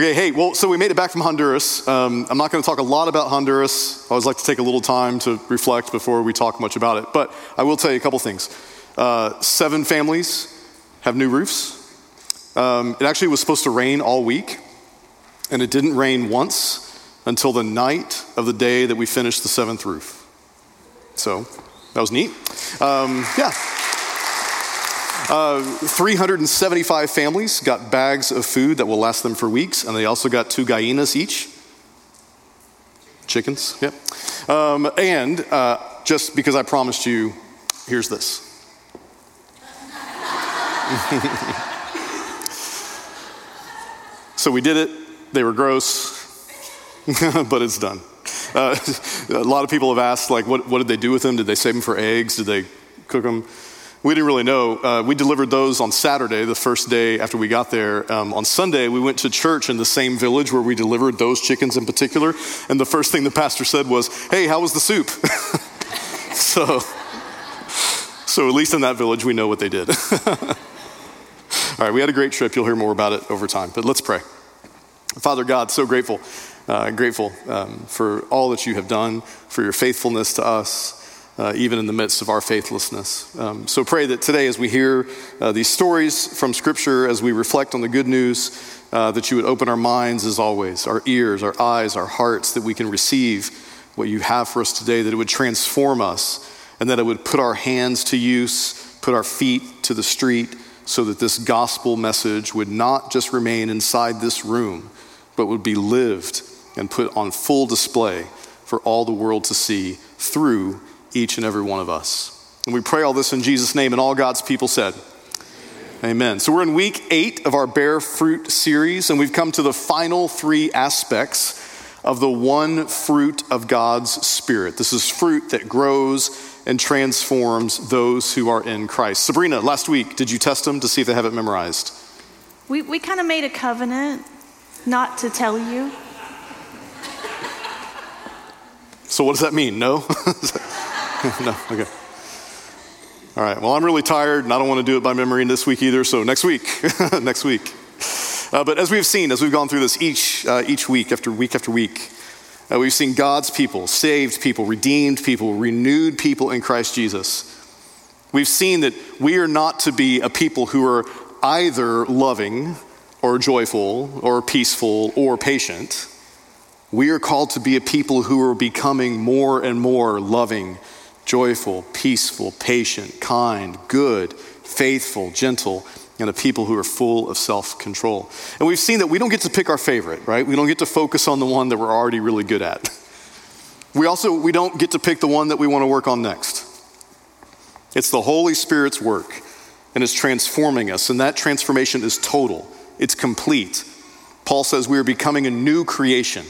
Okay, hey, well, so we made it back from Honduras. Um, I'm not going to talk a lot about Honduras. I always like to take a little time to reflect before we talk much about it. But I will tell you a couple things. Uh, seven families have new roofs. Um, it actually was supposed to rain all week, and it didn't rain once until the night of the day that we finished the seventh roof. So that was neat. Um, yeah. Uh, 375 families got bags of food that will last them for weeks, and they also got two gallinas each. Chickens, yep. Um, and uh, just because I promised you, here's this. so we did it. They were gross, but it's done. Uh, a lot of people have asked, like, what, what did they do with them? Did they save them for eggs? Did they cook them? We didn't really know. Uh, we delivered those on Saturday, the first day after we got there. Um, on Sunday, we went to church in the same village where we delivered those chickens in particular. And the first thing the pastor said was, Hey, how was the soup? so, so, at least in that village, we know what they did. All right, we had a great trip. You'll hear more about it over time. But let's pray. Father God, so grateful, uh, grateful um, for all that you have done, for your faithfulness to us uh, even in the midst of our faithlessness. Um, so pray that today, as we hear uh, these stories from Scripture, as we reflect on the good news, uh, that you would open our minds as always, our ears, our eyes, our hearts, that we can receive what you have for us today, that it would transform us, and that it would put our hands to use, put our feet to the street, so that this gospel message would not just remain inside this room, but would be lived and put on full display for all the world to see through each and every one of us. And we pray all this in Jesus' name, and all God's people said, Amen. Amen. So we're in week eight of our Bear Fruit series, and we've come to the final three aspects of the one fruit of God's Spirit. This is fruit that grows and transforms those who are in Christ. Sabrina, last week, did you test them to see if they have it memorized? We, we kind of made a covenant not to tell you. So, what does that mean? No? no, okay. All right, well, I'm really tired and I don't want to do it by memory in this week either, so next week, next week. Uh, but as we've seen, as we've gone through this each, uh, each week after week after week, uh, we've seen God's people, saved people, redeemed people, renewed people in Christ Jesus. We've seen that we are not to be a people who are either loving or joyful or peaceful or patient. We are called to be a people who are becoming more and more loving, joyful, peaceful, patient, kind, good, faithful, gentle, and a people who are full of self control. And we've seen that we don't get to pick our favorite, right? We don't get to focus on the one that we're already really good at. We also we don't get to pick the one that we want to work on next. It's the Holy Spirit's work and it's transforming us and that transformation is total. It's complete. Paul says we are becoming a new creation.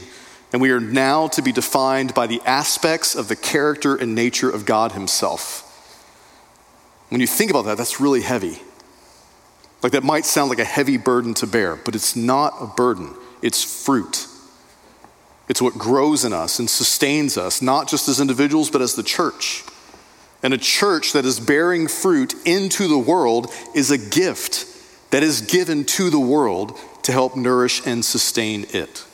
And we are now to be defined by the aspects of the character and nature of God Himself. When you think about that, that's really heavy. Like that might sound like a heavy burden to bear, but it's not a burden, it's fruit. It's what grows in us and sustains us, not just as individuals, but as the church. And a church that is bearing fruit into the world is a gift that is given to the world to help nourish and sustain it.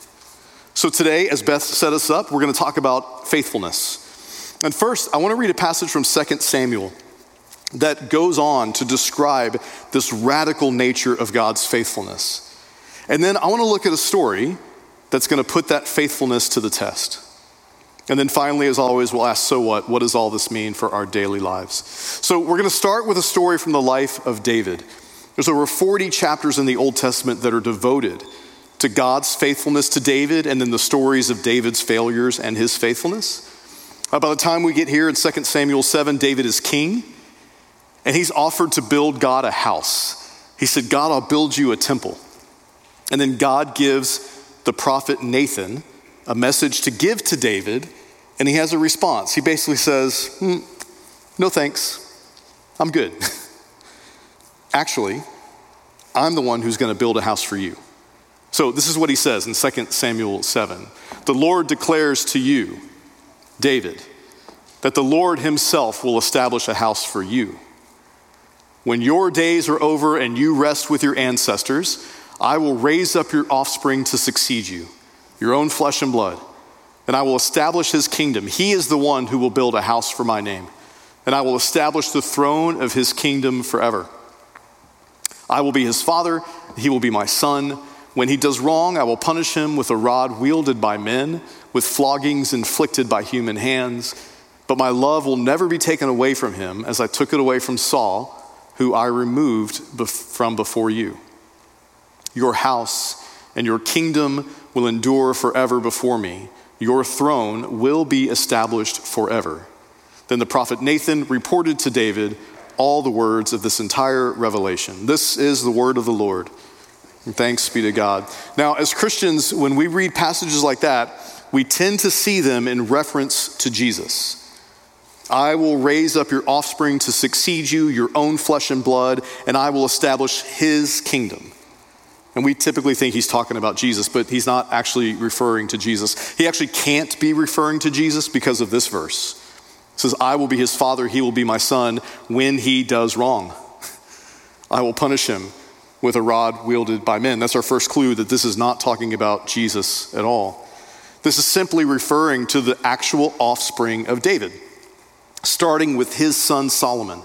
So today, as Beth set us up, we're going to talk about faithfulness. And first, I want to read a passage from 2 Samuel that goes on to describe this radical nature of God's faithfulness. And then I want to look at a story that's going to put that faithfulness to the test. And then finally, as always, we'll ask, so what? What does all this mean for our daily lives? So we're going to start with a story from the life of David. There's over 40 chapters in the Old Testament that are devoted to God's faithfulness to David and then the stories of David's failures and his faithfulness. Uh, by the time we get here in 2 Samuel 7, David is king and he's offered to build God a house. He said, God, I'll build you a temple. And then God gives the prophet Nathan a message to give to David, and he has a response. He basically says, mm, No thanks, I'm good. Actually, I'm the one who's going to build a house for you. So this is what he says in 2 Samuel 7. The Lord declares to you, David, that the Lord himself will establish a house for you. When your days are over and you rest with your ancestors, I will raise up your offspring to succeed you, your own flesh and blood, and I will establish his kingdom. He is the one who will build a house for my name, and I will establish the throne of his kingdom forever. I will be his father, he will be my son. When he does wrong, I will punish him with a rod wielded by men, with floggings inflicted by human hands. But my love will never be taken away from him, as I took it away from Saul, who I removed from before you. Your house and your kingdom will endure forever before me. Your throne will be established forever. Then the prophet Nathan reported to David all the words of this entire revelation. This is the word of the Lord. And thanks be to God. Now, as Christians, when we read passages like that, we tend to see them in reference to Jesus. I will raise up your offspring to succeed you, your own flesh and blood, and I will establish his kingdom. And we typically think he's talking about Jesus, but he's not actually referring to Jesus. He actually can't be referring to Jesus because of this verse. It says, I will be his father, he will be my son when he does wrong. I will punish him with a rod wielded by men. That's our first clue that this is not talking about Jesus at all. This is simply referring to the actual offspring of David, starting with his son Solomon,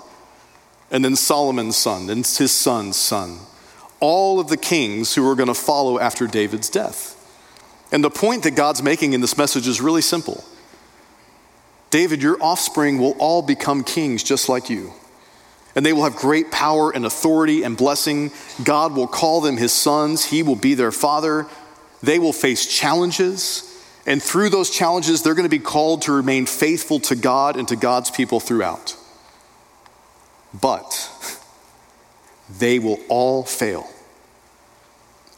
and then Solomon's son, and his son's son all of the kings who are going to follow after David's death. And the point that God's making in this message is really simple David, your offspring will all become kings just like you. And they will have great power and authority and blessing. God will call them his sons, he will be their father. They will face challenges. And through those challenges, they're going to be called to remain faithful to God and to God's people throughout. But they will all fail.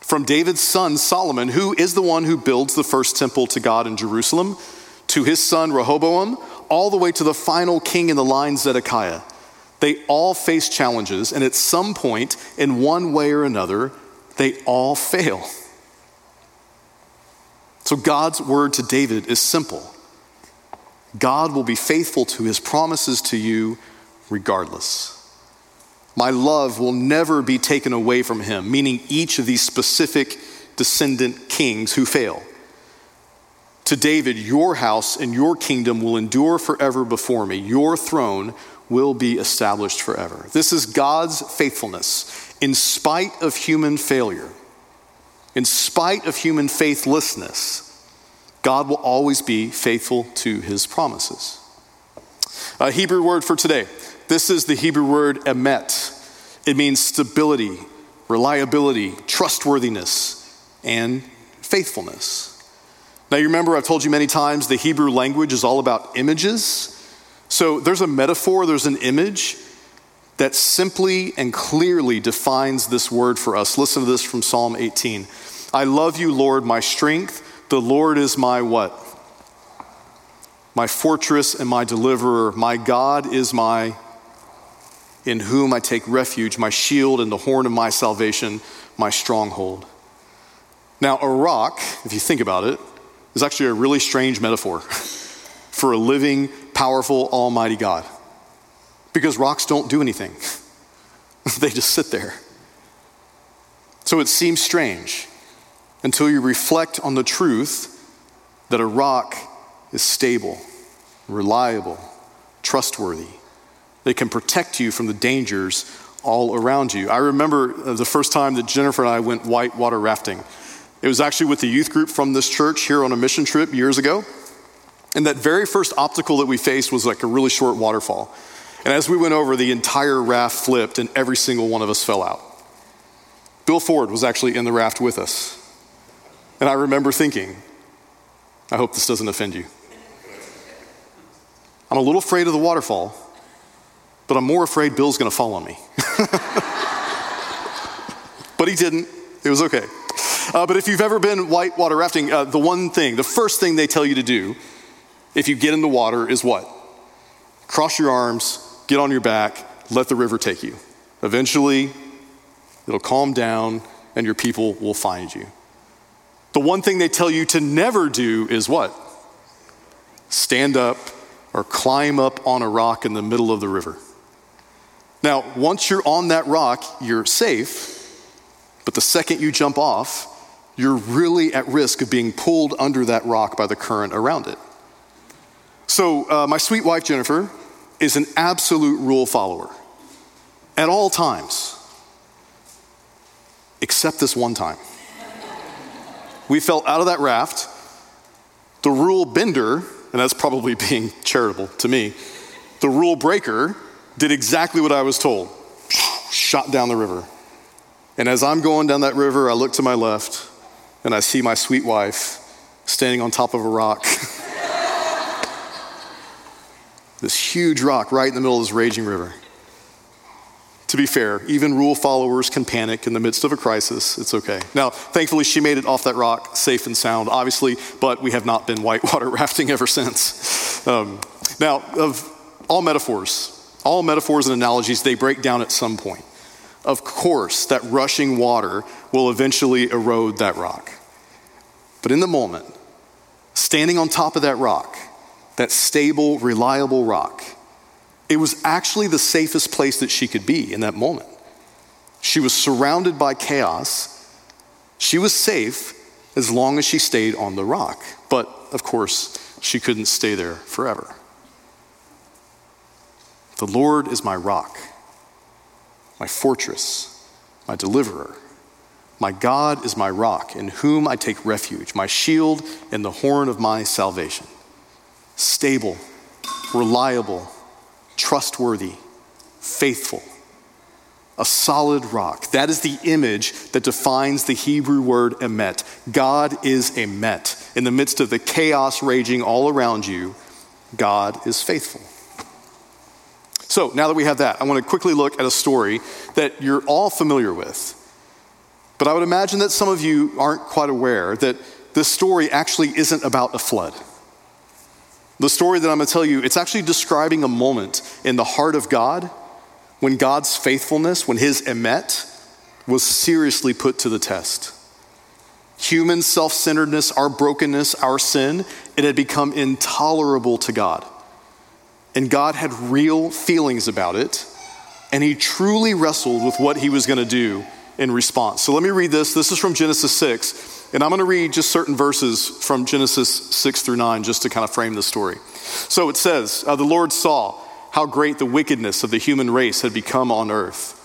From David's son Solomon, who is the one who builds the first temple to God in Jerusalem, to his son Rehoboam, all the way to the final king in the line, Zedekiah. They all face challenges, and at some point, in one way or another, they all fail. So God's word to David is simple God will be faithful to his promises to you regardless. My love will never be taken away from him, meaning each of these specific descendant kings who fail. To David, your house and your kingdom will endure forever before me. Your throne will be established forever. This is God's faithfulness in spite of human failure, in spite of human faithlessness. God will always be faithful to his promises. A Hebrew word for today this is the Hebrew word emet. It means stability, reliability, trustworthiness, and faithfulness. Now, you remember I've told you many times the Hebrew language is all about images. So there's a metaphor, there's an image that simply and clearly defines this word for us. Listen to this from Psalm 18. I love you, Lord, my strength. The Lord is my what? My fortress and my deliverer. My God is my in whom I take refuge, my shield and the horn of my salvation, my stronghold. Now, a rock, if you think about it, is actually a really strange metaphor for a living, powerful, almighty God. Because rocks don't do anything, they just sit there. So it seems strange until you reflect on the truth that a rock is stable, reliable, trustworthy they can protect you from the dangers all around you. I remember uh, the first time that Jennifer and I went whitewater rafting. It was actually with the youth group from this church here on a mission trip years ago. And that very first obstacle that we faced was like a really short waterfall. And as we went over, the entire raft flipped and every single one of us fell out. Bill Ford was actually in the raft with us. And I remember thinking, I hope this doesn't offend you. I'm a little afraid of the waterfall, but I'm more afraid Bill's going to fall on me. but he didn't. It was okay. Uh, but if you've ever been whitewater rafting, uh, the one thing, the first thing they tell you to do if you get in the water is what? Cross your arms, get on your back, let the river take you. Eventually, it'll calm down and your people will find you. The one thing they tell you to never do is what? Stand up or climb up on a rock in the middle of the river. Now, once you're on that rock, you're safe, But the second you jump off, you're really at risk of being pulled under that rock by the current around it. So, uh, my sweet wife, Jennifer, is an absolute rule follower at all times, except this one time. We fell out of that raft. The rule bender, and that's probably being charitable to me, the rule breaker did exactly what I was told shot down the river. And as I'm going down that river, I look to my left and I see my sweet wife standing on top of a rock. this huge rock right in the middle of this raging river. To be fair, even rule followers can panic in the midst of a crisis. It's okay. Now, thankfully, she made it off that rock safe and sound, obviously, but we have not been whitewater rafting ever since. Um, now, of all metaphors, all metaphors and analogies, they break down at some point. Of course, that rushing water will eventually erode that rock. But in the moment, standing on top of that rock, that stable, reliable rock, it was actually the safest place that she could be in that moment. She was surrounded by chaos. She was safe as long as she stayed on the rock. But of course, she couldn't stay there forever. The Lord is my rock my fortress, my deliverer. My God is my rock, in whom I take refuge, my shield and the horn of my salvation. Stable, reliable, trustworthy, faithful, a solid rock. That is the image that defines the Hebrew word emet. God is emet. In the midst of the chaos raging all around you, God is faithful. So now that we have that, I want to quickly look at a story that you're all familiar with. But I would imagine that some of you aren't quite aware that this story actually isn't about a flood. The story that I'm going to tell you, it's actually describing a moment in the heart of God when God's faithfulness, when his emet, was seriously put to the test. Human self centeredness, our brokenness, our sin, it had become intolerable to God and God had real feelings about it, and he truly wrestled with what he was going to do in response. So let me read this. This is from Genesis 6, and I'm going to read just certain verses from Genesis 6 through 9 just to kind of frame the story. So it says, uh, The Lord saw how great the wickedness of the human race had become on earth,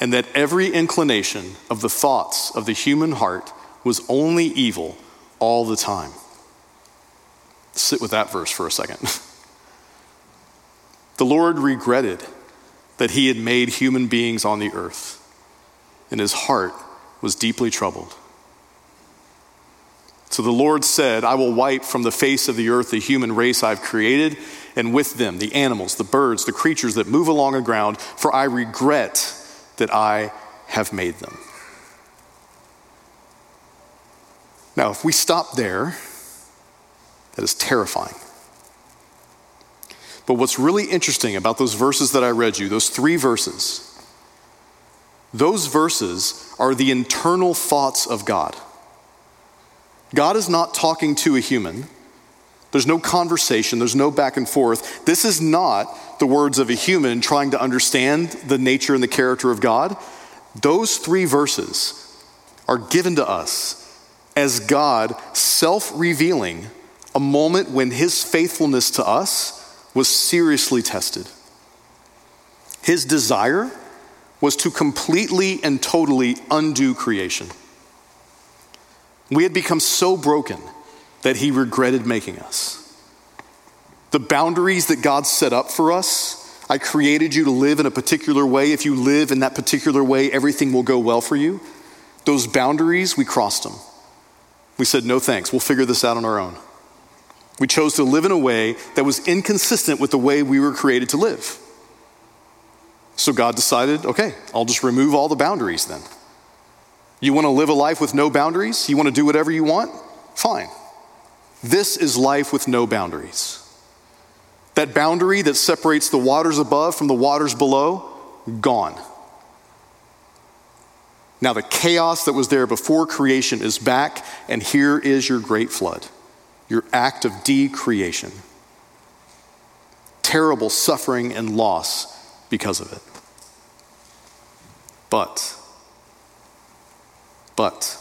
and that every inclination of the thoughts of the human heart was only evil all the time. Sit with that verse for a second. The Lord regretted that he had made human beings on the earth, and his heart was deeply troubled. So the Lord said, I will wipe from the face of the earth the human race I've created, and with them the animals, the birds, the creatures that move along the ground, for I regret that I have made them. Now, if we stop there, that is terrifying. But what's really interesting about those verses that I read you, those three verses, those verses are the internal thoughts of God. God is not talking to a human. There's no conversation, there's no back and forth. This is not the words of a human trying to understand the nature and the character of God. Those three verses are given to us as God self revealing a moment when his faithfulness to us was seriously tested. His desire was to completely and totally undo creation. We had become so broken that he regretted making us. The boundaries that God set up for us, I created you to live in a particular way. If you live in that particular way, everything will go well for you. Those boundaries, we crossed them. We said, no thanks, we'll figure this out on our own. We chose to live in a way that was inconsistent with the way we were created to live. So God decided, okay, I'll just remove all the boundaries then. You want to live a life with no boundaries? You want to do whatever you want? Fine. This is life with no boundaries. That boundary that separates the waters above from the waters below, gone. Now, the chaos that was there before creation is back, and here is your great flood your act of decreation. Terrible suffering and loss because of it. But But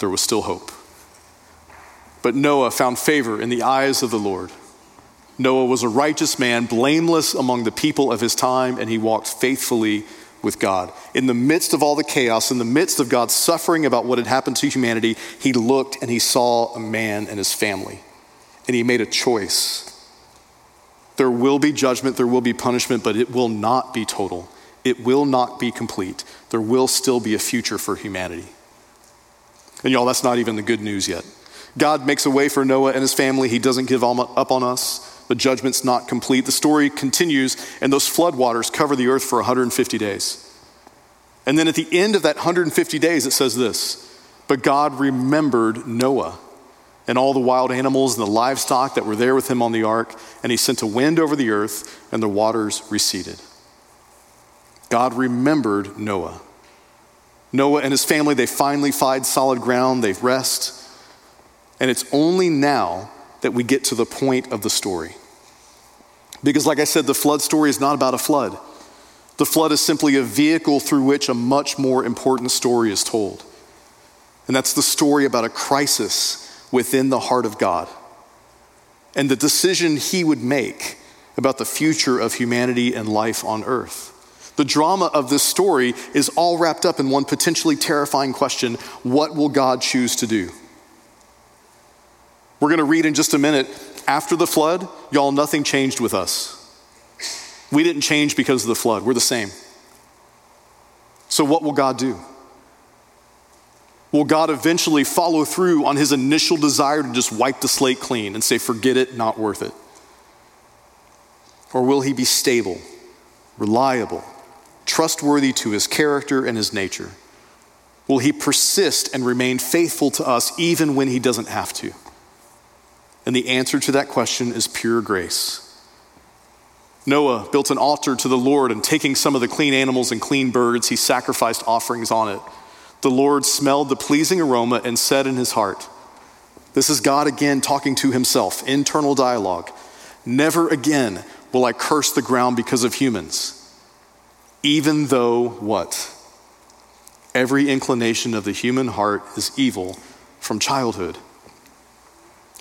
there was still hope. But Noah found favor in the eyes of the Lord. Noah was a righteous man, blameless among the people of his time, and he walked faithfully with God. In the midst of all the chaos, in the midst of God's suffering about what had happened to humanity, he looked and he saw a man and his family, and he made a choice. There will be judgment, there will be punishment, but it will not be total. It will not be complete. There will still be a future for humanity. And y'all, that's not even the good news yet. God makes a way for Noah and his family. He doesn't give up on us. The judgment's not complete. The story continues, and those floodwaters cover the earth for 150 days. And then at the end of that 150 days, it says this But God remembered Noah and all the wild animals and the livestock that were there with him on the ark, and he sent a wind over the earth, and the waters receded. God remembered Noah. Noah and his family, they finally find solid ground, they rest. And it's only now that we get to the point of the story. Because, like I said, the flood story is not about a flood. The flood is simply a vehicle through which a much more important story is told. And that's the story about a crisis within the heart of God and the decision he would make about the future of humanity and life on earth. The drama of this story is all wrapped up in one potentially terrifying question what will God choose to do? We're going to read in just a minute after the flood, y'all, nothing changed with us. We didn't change because of the flood, we're the same. So, what will God do? Will God eventually follow through on his initial desire to just wipe the slate clean and say, forget it, not worth it? Or will he be stable, reliable, trustworthy to his character and his nature? Will he persist and remain faithful to us even when he doesn't have to? And the answer to that question is pure grace. Noah built an altar to the Lord, and taking some of the clean animals and clean birds, he sacrificed offerings on it. The Lord smelled the pleasing aroma and said in his heart, This is God again talking to himself, internal dialogue. Never again will I curse the ground because of humans, even though what? Every inclination of the human heart is evil from childhood.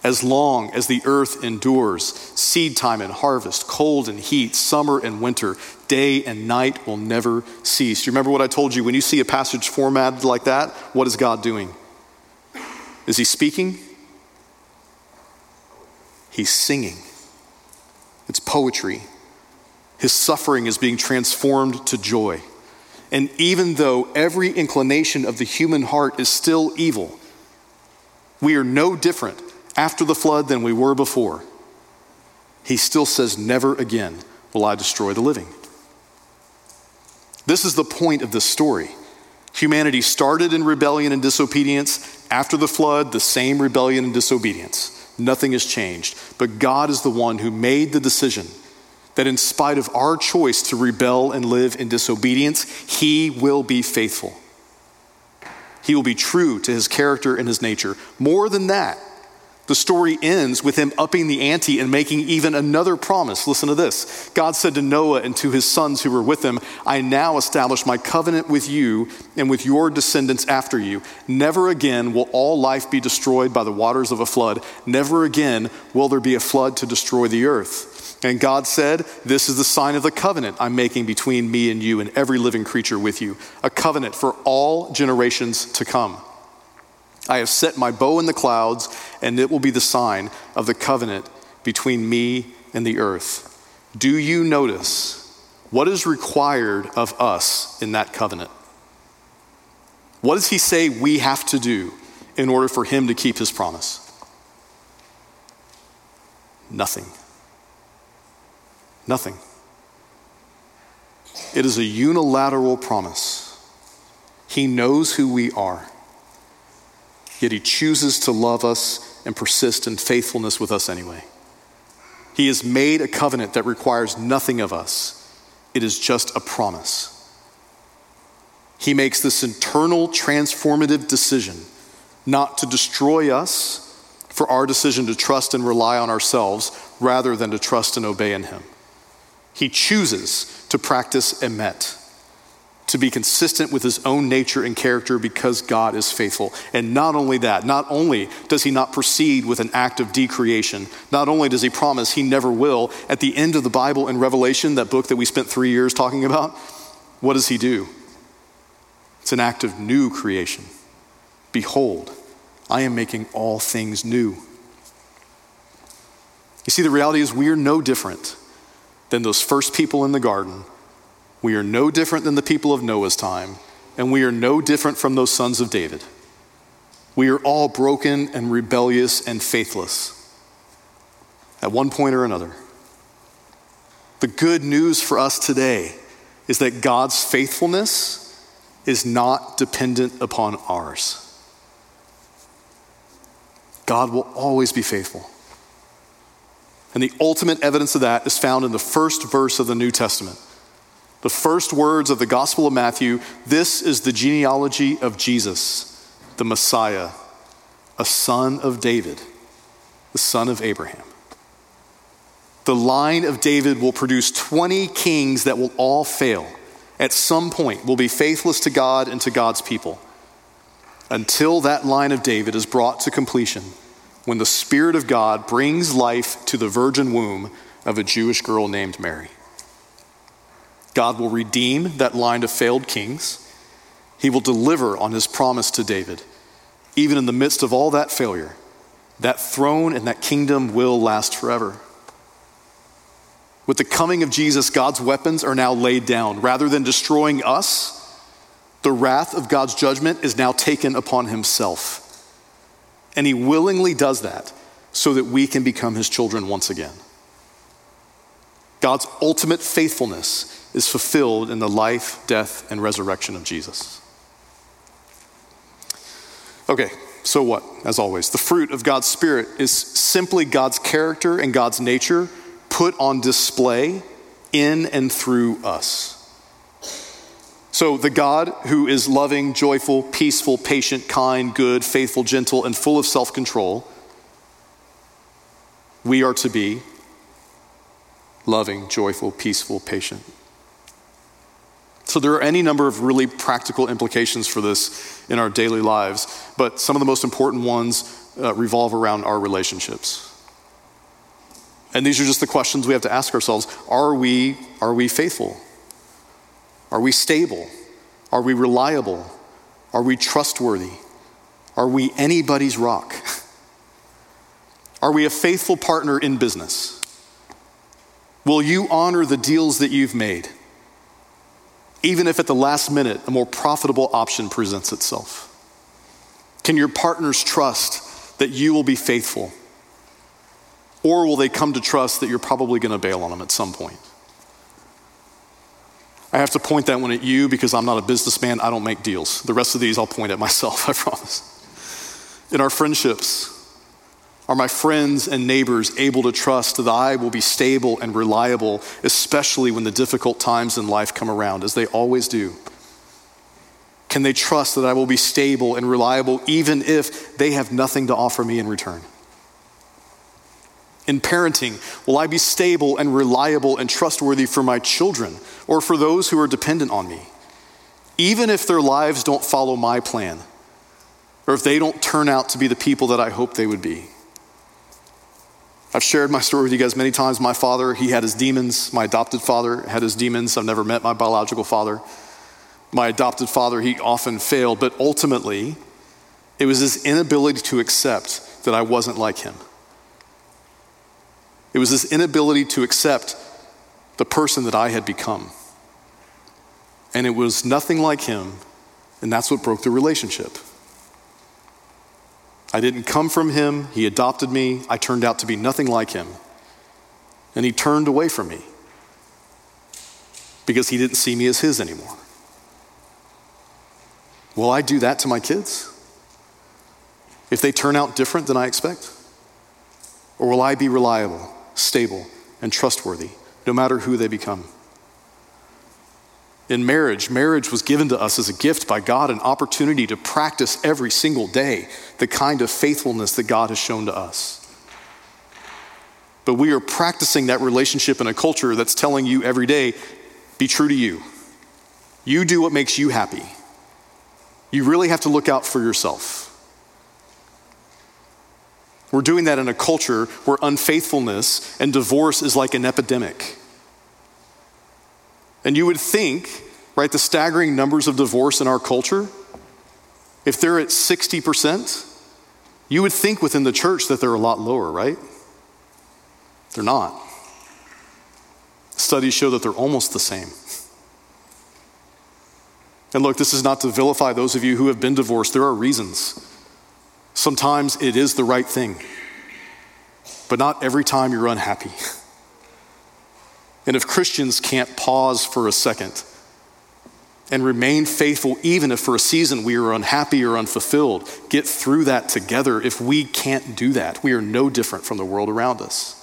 As long as the earth endures, seed time and harvest, cold and heat, summer and winter, day and night will never cease. You remember what I told you? When you see a passage formatted like that, what is God doing? Is he speaking? He's singing. It's poetry. His suffering is being transformed to joy. And even though every inclination of the human heart is still evil, we are no different after the flood than we were before, he still says, Never again will I destroy the living. This is the point of this story. Humanity started in rebellion and disobedience. After the flood, the same rebellion and disobedience. Nothing has changed. But God is the one who made the decision that, in spite of our choice to rebel and live in disobedience, He will be faithful. He will be true to His character and His nature. More than that, the story ends with him upping the ante and making even another promise. Listen to this God said to Noah and to his sons who were with him, I now establish my covenant with you and with your descendants after you. Never again will all life be destroyed by the waters of a flood. Never again will there be a flood to destroy the earth. And God said, This is the sign of the covenant I'm making between me and you and every living creature with you, a covenant for all generations to come. I have set my bow in the clouds, and it will be the sign of the covenant between me and the earth. Do you notice what is required of us in that covenant? What does he say we have to do in order for him to keep his promise? Nothing. Nothing. It is a unilateral promise. He knows who we are. Yet he chooses to love us and persist in faithfulness with us anyway. He has made a covenant that requires nothing of us, it is just a promise. He makes this internal transformative decision not to destroy us for our decision to trust and rely on ourselves rather than to trust and obey in Him. He chooses to practice emet, to be consistent with his own nature and character because God is faithful. And not only that, not only does he not proceed with an act of decreation, not only does he promise he never will, at the end of the Bible in Revelation, that book that we spent three years talking about, what does he do? It's an act of new creation. Behold, I am making all things new. You see, the reality is we are no different than those first people in the garden we are no different than the people of Noah's time, and we are no different from those sons of David. We are all broken and rebellious and faithless at one point or another. The good news for us today is that God's faithfulness is not dependent upon ours. God will always be faithful. And the ultimate evidence of that is found in the first verse of the New Testament. The first words of the Gospel of Matthew this is the genealogy of Jesus, the Messiah, a son of David, the son of Abraham. The line of David will produce 20 kings that will all fail. At some point, will be faithless to God and to God's people. Until that line of David is brought to completion, when the Spirit of God brings life to the virgin womb of a Jewish girl named Mary. God will redeem that line of failed kings. He will deliver on his promise to David. Even in the midst of all that failure, that throne and that kingdom will last forever. With the coming of Jesus, God's weapons are now laid down. Rather than destroying us, the wrath of God's judgment is now taken upon himself. And he willingly does that so that we can become his children once again. God's ultimate faithfulness is fulfilled in the life, death, and resurrection of Jesus. Okay, so what? As always, the fruit of God's Spirit is simply God's character and God's nature put on display in and through us. So, the God who is loving, joyful, peaceful, patient, kind, good, faithful, gentle, and full of self control, we are to be loving, joyful, peaceful, patient, so, there are any number of really practical implications for this in our daily lives, but some of the most important ones uh, revolve around our relationships. And these are just the questions we have to ask ourselves Are we, are we faithful? Are we stable? Are we reliable? Are we trustworthy? Are we anybody's rock? Are we a faithful partner in business? Will you honor the deals that you've made? even if at the last minute a more profitable option presents itself? Can your partners trust that you will be faithful? Or will they come to trust that you're probably going to bail on them at some point? I have to point that one at you because I'm not a businessman. I don't make deals. The rest of these I'll point at myself, I promise. In our friendships, are my friends and neighbors able to trust that I will be stable and reliable, especially when the difficult times in life come around, as they always do? Can they trust that I will be stable and reliable even if they have nothing to offer me in return? In parenting, will I be stable and reliable and trustworthy for my children or for those who are dependent on me? Even if their lives don't follow my plan or if they don't turn out to be the people that I hope they would be. I've shared my story with you guys many times. My father, he had his demons. My adopted father had his demons. I've never met my biological father. My adopted father, he often failed, but ultimately, it was his inability to accept that I wasn't like him. It was this inability to accept the person that I had become. And it was nothing like him, and that's what broke the relationship. I didn't come from him. He adopted me. I turned out to be nothing like him. And he turned away from me because he didn't see me as his anymore. Will I do that to my kids? If they turn out different than I expect? Or will I be reliable, stable, and trustworthy no matter who they become? in marriage, marriage was given to us as a gift by God, an opportunity to practice every single day the kind of faithfulness that God has shown to us. But we are practicing that relationship in a culture that's telling you every day be true to you. You do what makes you happy. You really have to look out for yourself. We're doing that in a culture where unfaithfulness and divorce is like an epidemic. And you would think, right, the staggering numbers of divorce in our culture, if they're at 60%, you would think within the church that they're a lot lower, right? They're not. Studies show that they're almost the same. And look, this is not to vilify those of you who have been divorced. There are reasons. Sometimes it is the right thing, but not every time you're unhappy. And if Christians can't pause for a second and remain faithful, even if for a season we are unhappy or unfulfilled, get through that together. If we can't do that, we are no different from the world around us.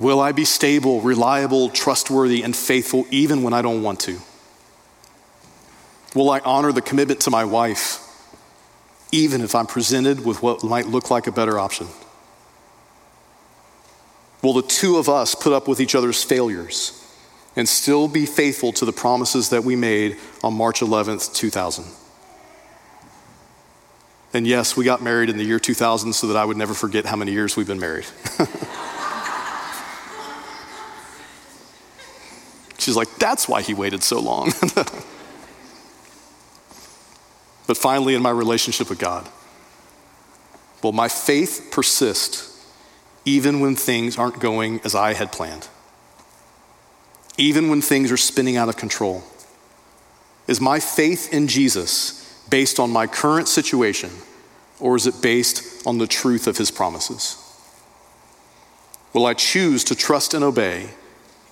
Will I be stable, reliable, trustworthy, and faithful even when I don't want to? Will I honor the commitment to my wife even if I'm presented with what might look like a better option? Will the two of us put up with each other's failures and still be faithful to the promises that we made on March 11th, 2000? And yes, we got married in the year 2000 so that I would never forget how many years we've been married. She's like, that's why he waited so long. but finally, in my relationship with God, will my faith persist even when things aren't going as I had planned? Even when things are spinning out of control? Is my faith in Jesus based on my current situation, or is it based on the truth of his promises? Will I choose to trust and obey?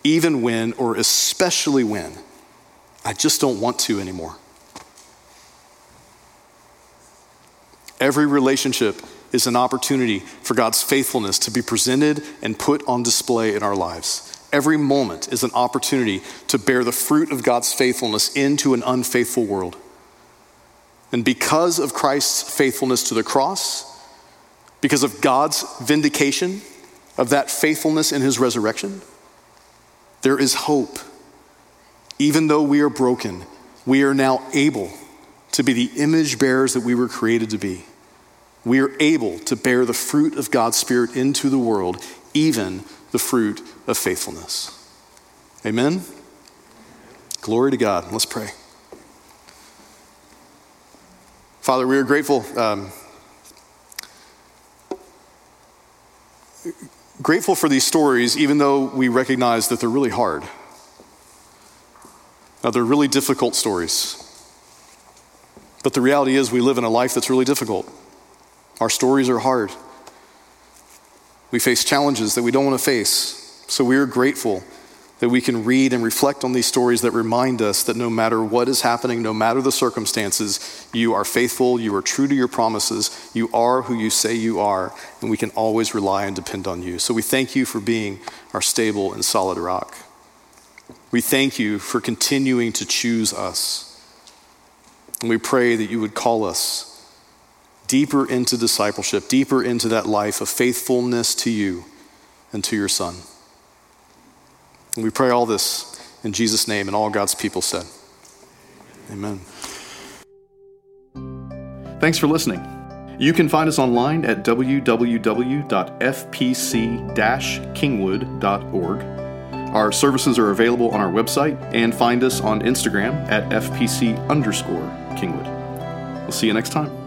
even when, or especially when, I just don't want to anymore. Every relationship is an opportunity for God's faithfulness to be presented and put on display in our lives. Every moment is an opportunity to bear the fruit of God's faithfulness into an unfaithful world. And because of Christ's faithfulness to the cross, because of God's vindication of that faithfulness in his resurrection, there is hope. Even though we are broken, we are now able to be the image bearers that we were created to be. We are able to bear the fruit of God's Spirit into the world, even the fruit of faithfulness. Amen? Glory to God. Let's pray. Father, we are grateful. Um, grateful for these stories, even though we recognize that they're really hard. Now, they're really difficult stories. But the reality is, we live in a life that's really difficult. Our stories are hard. We face challenges that we don't want to face. So we are grateful that we can read and reflect on these stories that remind us that no matter what is happening, no matter the circumstances, you are faithful, you are true to your promises, you are who you say you are, and we can always rely and depend on you. So we thank you for being our stable and solid rock. We thank you for continuing to choose us. And we pray that you would call us deeper into discipleship, deeper into that life of faithfulness to you and to your Son. And we pray all this in Jesus' name, and all God's people said, Amen. Thanks for listening. You can find us online at www.fpc kingwood.org. Our services are available on our website and find us on Instagram at fpc underscore kingwood. We'll see you next time.